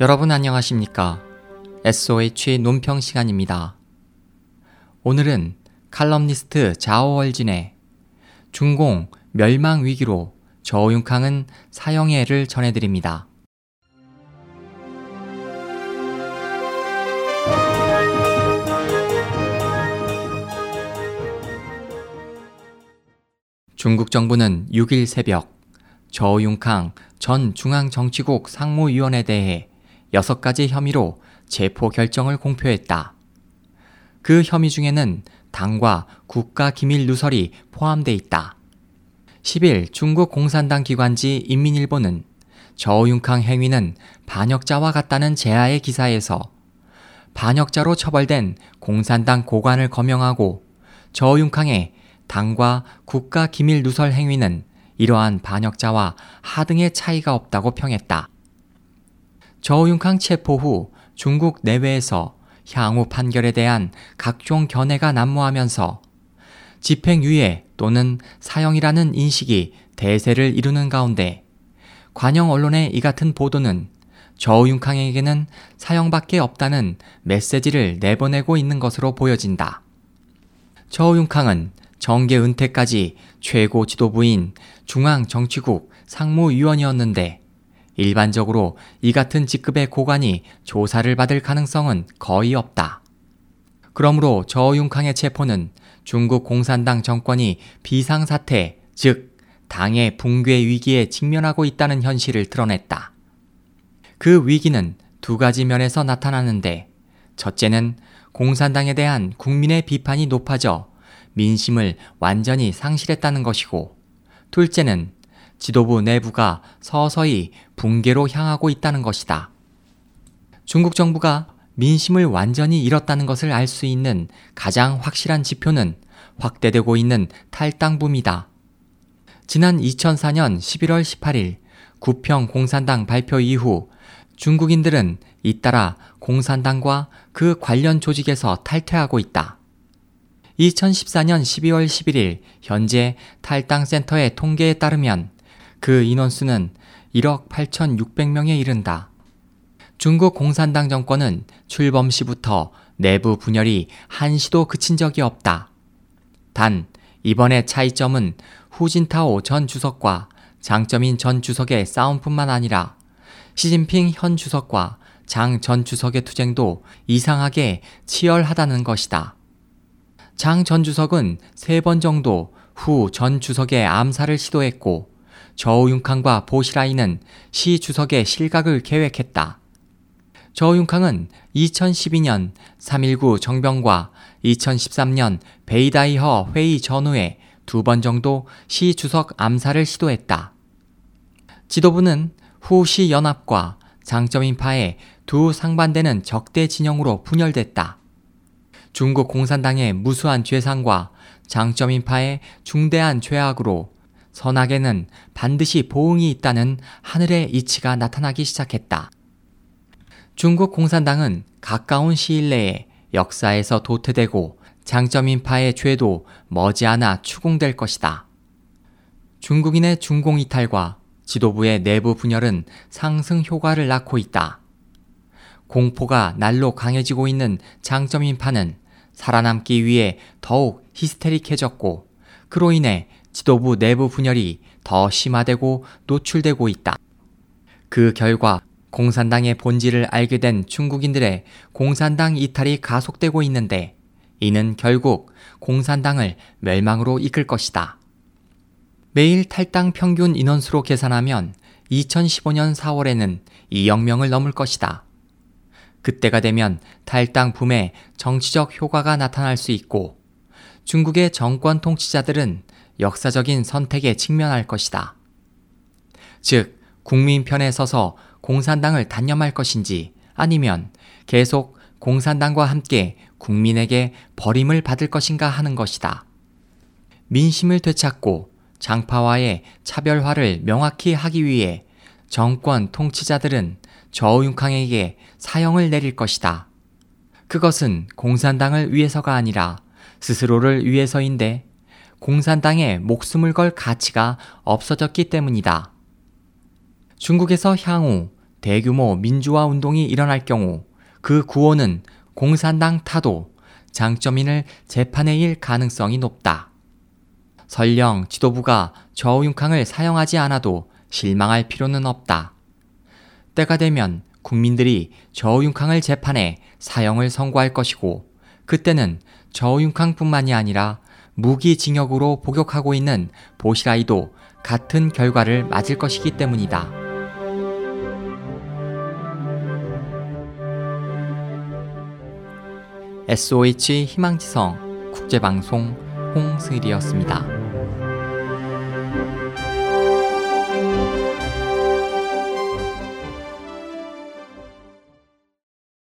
여러분 안녕하십니까? SOH 논평 시간입니다. 오늘은 칼럼니스트 자오월진의 중공 멸망 위기로 저우융캉은 사형예를 전해드립니다. 중국 정부는 6일 새벽 저우융캉 전 중앙정치국 상무위원에 대해 6가지 혐의로 체포 결정을 공표했다. 그 혐의 중에는 당과 국가 기밀 누설이 포함돼 있다. 10일 중국 공산당 기관지 인민일보는 저우융캉 행위는 반역자와 같다는 제하의 기사에서 반역자로 처벌된 공산당 고관을 거명하고 저우융캉의 당과 국가 기밀 누설 행위는 이러한 반역자와 하등의 차이가 없다고 평했다. 저우융캉 체포 후 중국 내외에서 향후 판결에 대한 각종 견해가 난무하면서 집행유예 또는 사형이라는 인식이 대세를 이루는 가운데 관영 언론의 이 같은 보도는 저우융캉에게는 사형밖에 없다는 메시지를 내보내고 있는 것으로 보여진다. 저우융캉은 정계 은퇴까지 최고 지도부인 중앙정치국 상무위원이었는데 일반적으로 이 같은 직급의 고관이 조사를 받을 가능성은 거의 없다. 그러므로 저윤캉의 체포는 중국 공산당 정권이 비상사태, 즉, 당의 붕괴 위기에 직면하고 있다는 현실을 드러냈다. 그 위기는 두 가지 면에서 나타나는데, 첫째는 공산당에 대한 국민의 비판이 높아져 민심을 완전히 상실했다는 것이고, 둘째는 지도부 내부가 서서히 붕괴로 향하고 있다는 것이다. 중국 정부가 민심을 완전히 잃었다는 것을 알 수 있는 가장 확실한 지표는 확대되고 있는 탈당붐이다. 지난 2004년 11월 18일 구평 공산당 발표 이후 중국인들은 잇따라 공산당과 그 관련 조직에서 탈퇴하고 있다. 2014년 12월 11일 현재 탈당센터의 통계에 따르면 그 인원수는 1억 8,600명에 이른다. 중국 공산당 정권은 출범 시부터 내부 분열이 한시도 그친 적이 없다. 단, 이번의 차이점은 후진타오 전 주석과 장점인 전 주석의 싸움뿐만 아니라 시진핑 현 주석과 장 전 주석의 투쟁도 이상하게 치열하다는 것이다. 장 전 주석은 세 번 정도 후 전 주석의 암살을 시도했고 저우융캉과 보시라이는 시 주석의 실각을 계획했다. 저우융캉은 2012년 3.19 정병과 2013년 베이다이허 회의 전후에 두 번 정도 시 주석 암살을 시도했다. 지도부는 후시 연합과 장점인파의 두 상반되는 적대 진영으로 분열됐다. 중국 공산당의 무수한 죄상과 장점인파의 중대한 죄악으로 선악에는 반드시 보응이 있다는 하늘의 이치가 나타나기 시작했다. 중국 공산당은 가까운 시일 내에 역사에서 도태되고 장점인파의 죄도 머지않아 추궁될 것이다. 중국인의 중공 이탈과 지도부의 내부 분열은 상승 효과를 낳고 있다. 공포가 날로 강해지고 있는 장점인파는 살아남기 위해 더욱 히스테릭해졌고 그로 인해 지도부 내부 분열이 더 심화되고 노출되고 있다. 그 결과 공산당의 본질을 알게 된 중국인들의 공산당 이탈이 가속되고 있는데 이는 결국 공산당을 멸망으로 이끌 것이다. 매일 탈당 평균 인원수로 계산하면 2015년 4월에는 2억 명을 넘을 것이다. 그때가 되면 탈당 붐에 정치적 효과가 나타날 수 있고 중국의 정권 통치자들은 역사적인 선택에 직면할 것이다. 즉, 국민 편에 서서 공산당을 단념할 것인지 아니면 계속 공산당과 함께 국민에게 버림을 받을 것인가 하는 것이다. 민심을 되찾고 장파와의 차별화를 명확히 하기 위해 정권 통치자들은 저우융캉에게 사형을 내릴 것이다. 그것은 공산당을 위해서가 아니라 스스로를 위해서인데 공산당에 목숨을 걸 가치가 없어졌기 때문이다. 중국에서 향후 대규모 민주화 운동이 일어날 경우 그 구호는 공산당 타도 장점인을 재판에 일 가능성이 높다. 설령 지도부가 저우융캉을 사용하지 않아도 실망할 필요는 없다. 때가 되면 국민들이 저우융캉을 재판해 사형을 선고할 것이고 그때는 저우융캉뿐만이 아니라 무기징역으로 복역하고 있는 보시라이도 같은 결과를 맞을 것이기 때문이다. SOH 희망지성 국제방송 홍승일이었습니다.